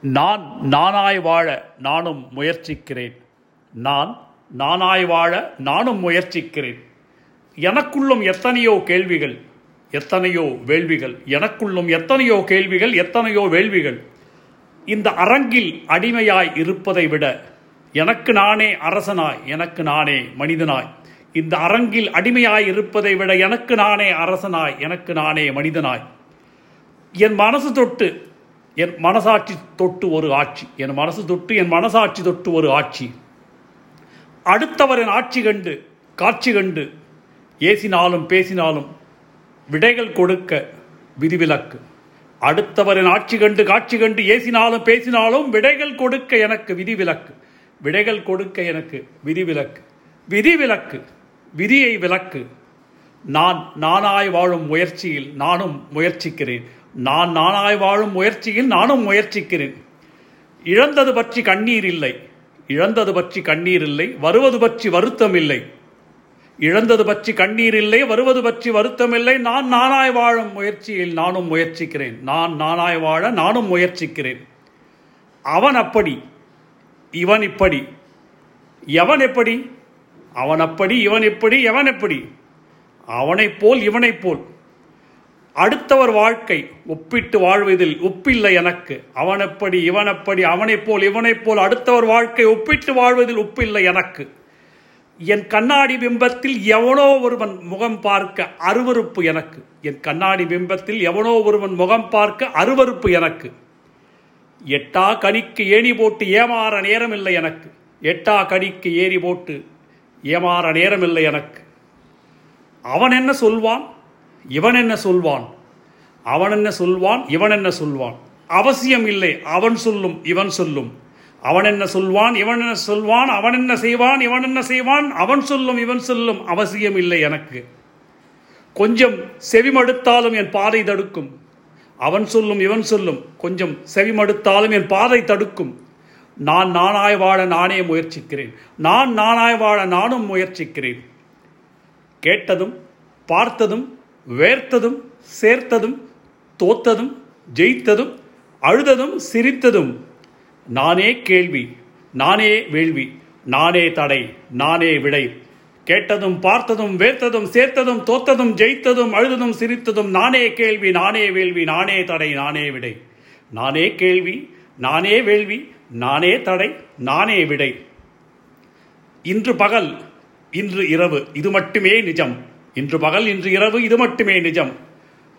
நான் நானாய் வாழ நானும் முயற்சிக்கிறேன். நான் நானாய் வாழ நானும் முயற்சிக்கிறேன். எனக்குள்ளும் எத்தனையோ கேள்விகள் எத்தனையோ வேள்விகள் எனக்குள்ளும் எத்தனையோ கேள்விகள் எத்தனையோ வேள்விகள். இந்த அரங்கில் அடிமையாய் இருப்பதை விட எனக்கு நானே அரசனாய் எனக்கு நானே மனிதனாய். இந்த அரங்கில் அடிமையாய் இருப்பதை விட எனக்கு நானே அரசனாய் எனக்கு நானே மனிதனாய். என் மனசு தொட்டு என் மனசாட்சி தொட்டு ஒரு ஆட்சி. என் மனசு தொட்டு என் மனசாட்சி தொட்டு ஒரு ஆட்சி. அடுத்தவரின் ஆட்சி கண்டு காட்சி கண்டு ஏசினாலும் பேசினாலும் விடைகள் கொடுக்க விதிவிலக்கு. அடுத்தவரின் ஆட்சி கண்டு காட்சி கண்டு ஏசினாலும் பேசினாலும் விடைகள் கொடுக்க எனக்கு விதிவிலக்கு. விடைகள் கொடுக்க எனக்கு விதிவிலக்கு. விதிவிலக்கு விதியை விலக்கு. நான் நானாய் வாழும் முயற்சியில் நானும் முயற்சிக்கிறேன். நான் நானாய் வாழும் முயற்சியில் நானும் முயற்சிக்கிறேன். இழந்தது பற்றி கண்ணீர் இல்லை. இழந்தது பற்றி கண்ணீர் இல்லை வருவது பற்றி வருத்தம் இல்லை. இழந்தது பற்றி கண்ணீர் இல்லை வருவது பற்றி வருத்தம் இல்லை. நான் நானாய் வாழும் முயற்சியில் நானும் முயற்சிக்கிறேன். நான் நானாய் வாழ நானும் முயற்சிக்கிறேன். அவன் அப்படி இவன் இப்படி. எவன் எப்படி? அவன் அப்படி இவன் எப்படி எவன் எப்படி? அவனைப் போல் இவனைப் போல். அடுத்தவர் வாழ்க்கை ஒப்பிட்டு வாழ்வதில் ஒப்பில்லை எனக்கு. அவனப்படி இவனப்படி அவனைப் போல் இவனைப் போல் அடுத்தவர் வாழ்க்கை ஒப்பிட்டு வாழ்வதில் ஒப்பில்லை எனக்கு. என் கண்ணாடி பிம்பத்தில் எவனோ ஒருவன் முகம் பார்க்க அருவருப்பு எனக்கு. என் கண்ணாடி பிம்பத்தில் எவனோ ஒருவன் முகம் பார்க்க அருவருப்பு எனக்கு. எட்டா கனிக்கு ஏணி போட்டு ஏமாற நேரமில்லை எனக்கு. எட்டா கனிக்கு ஏறி போட்டு ஏமாற நேரமில்லை எனக்கு. அவன் என்ன சொல்வான்? இவன் என்ன சொல்வான்? அவன் என்ன சொல்வான்? இவன் என்ன சொல்வான்? அவசியம் இல்லை. அவன் சொல்லும் இவன் சொல்லும். அவன் என்ன சொல்வான்? இவன் என்ன சொல்வான்? அவன் என்ன செய்வான்? இவன் என்ன செய்வான்? அவன் சொல்லும் இவன் சொல்லும். அவசியம் இல்லை எனக்கு. கொஞ்சம் செவிமடுத்தாலும் என் பாதை தடுக்கும். அவன் சொல்லும் இவன் சொல்லும். கொஞ்சம் செவிமடுத்தாலும் என் பாதை தடுக்கும். நான் நானாய் வாழ நானே முயற்சிக்கிறேன். நான் நானாய் வாழ நானும் முயற்சிக்கிறேன். கேட்டதும் பார்த்ததும் வேர்த்ததும் சேர்த்ததும் தோத்ததும் ஜெயித்ததும் அழுததும் சிரித்ததும். நானே கேள்வி நானே வேள்வி நானே தடை நானே விடை. கேட்டதும் பார்த்ததும் வேர்த்ததும் சேர்த்ததும் தோத்ததும் ஜெயித்ததும் அழுததும் சிரித்ததும் நானே கேள்வி நானே வேள்வி நானே தடை நானே விடை. நானே கேள்வி நானே வேள்வி நானே தடை நானே விடை. இன்று பகல் இன்று இரவு இது மட்டுமே நிஜம். இன்று பகல் இன்று இரவு இது மட்டுமே நிஜம்.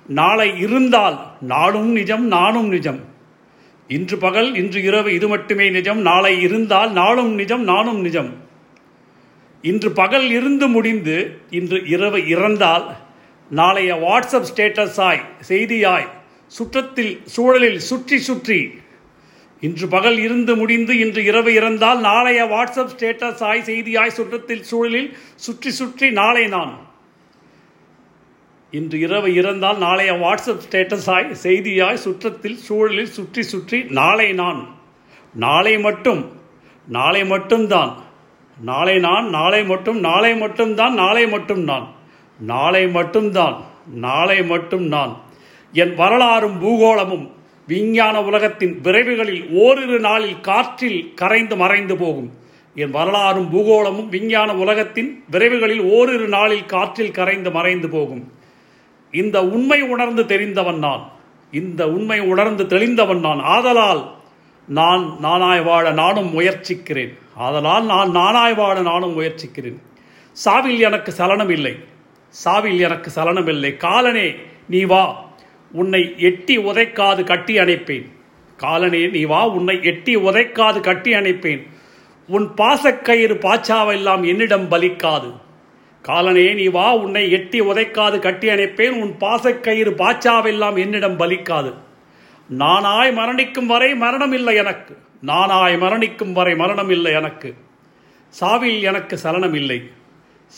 நாளை இருந்தால் நாளும் நிஜம் நானும் நிஜம். இன்று பகல் இன்று இரவு இது மட்டுமே நிஜம். நாளை இருந்தால் நாளும் நிஜம் நானும் நிஜம். இன்று பகல் இருந்து முடிந்து இன்று இரவு இறந்தால் நாளைய வாட்ஸ்அப் ஸ்டேட்டஸாய் செய்தியாய் சுற்றத்தில் சூழலில் சுற்றி சுற்றி இன்று பகல் இருந்து முடிந்து இன்று இரவு இறந்தால் நாளைய வாட்ஸ்அப் ஸ்டேட்டஸ் ஆய் செய்தியாய் சுற்றத்தில் சூழலில் சுற்றி சுற்றி நாளை நான். இன்று இரவு இறந்தால் நாளைய வாட்ஸ்அப் ஸ்டேட்டஸாய் செய்தியாய் சுற்றத்தில் சூழலில் சுற்றி சுற்றி நாளை நான். நாளை மட்டும். நாளை மட்டும்தான். நாளை நான் நாளை மட்டும் நாளை மட்டும்தான் நாளை மட்டும் நான். நாளை மட்டும்தான் நாளை மட்டும் நான். என் வரலாறும் பூகோளமும் விஞ்ஞான உலகத்தின் விரைவுகளில் ஓரிரு நாளில் காற்றில் கரைந்து மறைந்து போகும். என் வரலாறும் பூகோளமும் விஞ்ஞான உலகத்தின் விரைவுகளில் ஓரிரு நாளில் காற்றில் கரைந்து மறைந்து போகும். இந்த உண்மை உணர்ந்து தெரிந்தவன் நான். இந்த உண்மை உணர்ந்து தெளிந்தவன் நான். ஆதலால் நான் நானாய் வாழ நானும் முயற்சிக்கிறேன். ஆதலால் நான் நானாய் வாழ நானும் முயற்சிக்கிறேன். சாவில் எனக்கு சலனம் இல்லை சாவில் எனக்கு சலனம் இல்லை காலனே நீ வா. உன்னை எட்டி உதைக்காது கட்டி அணைப்பேன். காலனே நீ வா. உன்னை எட்டி உதைக்காது கட்டி அணைப்பேன். உன் பாசக்கயிறு பாச்சாவெல்லாம் என்னிடம் பலிக்காது. காலனே நீ வா உன்னை எட்டி உதைக்காது கட்டி அணைப்பேன். உன் பாசக்கயிறு பாச்சாவெல்லாம் என்னிடம் பலிக்காது. நானாய் மரணிக்கும் வரை மரணம் இல்லை எனக்கு. நானாய் மரணிக்கும் வரை மரணம் இல்லை எனக்கு. சாவில் எனக்கு சலனம் இல்லை.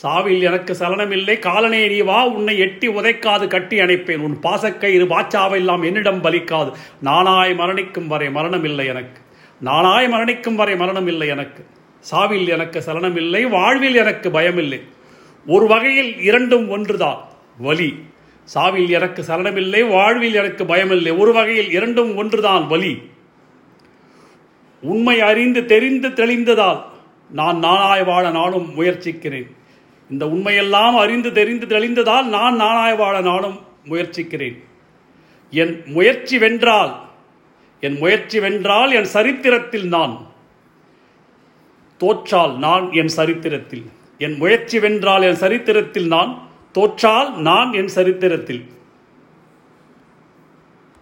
சாவில் எனக்கு சலனம் இல்லை. காலனே நீ வா உன்னை எட்டி உதைக்காது கட்டி அணைப்பேன். உன் பாசக்கயிறு பாச்சாவெல்லாம் என்னிடம் பலிக்காது. நானாய் மரணிக்கும் வரை மரணம் இல்லை எனக்கு. நானாய் மரணிக்கும் வரை மரணம் இல்லை எனக்கு. சாவில் எனக்கு சலனம் இல்லை. வாழ்வில் எனக்கு பயமில்லை. ஒரு வகையில் இரண்டும் ஒன்றுதான். வலி. சாவில் எனக்கு சரணமில்லை வாழ்வில் எனக்கு பயமில்லை. ஒரு வகையில் இரண்டும் ஒன்றுதான் வலி. உண்மை அறிந்து தெரிந்து தெளிந்ததால் நான் நானாய் வாழ நானும் முயற்சிக்கிறேன். இந்த உண்மையெல்லாம் அறிந்து தெரிந்து தெளிந்ததால் நான் நானாய் வாழ நானும் முயற்சிக்கிறேன். என் முயற்சி வென்றால் என் முயற்சி வென்றால் என் சரித்திரத்தில் நான். தோற்றால் நான் என் சரித்திரத்தில். என் முயற்சி வென்றால் என் சரித்திரத்தில் நான் தோற்றால் நான் என் சரித்திரத்தில்.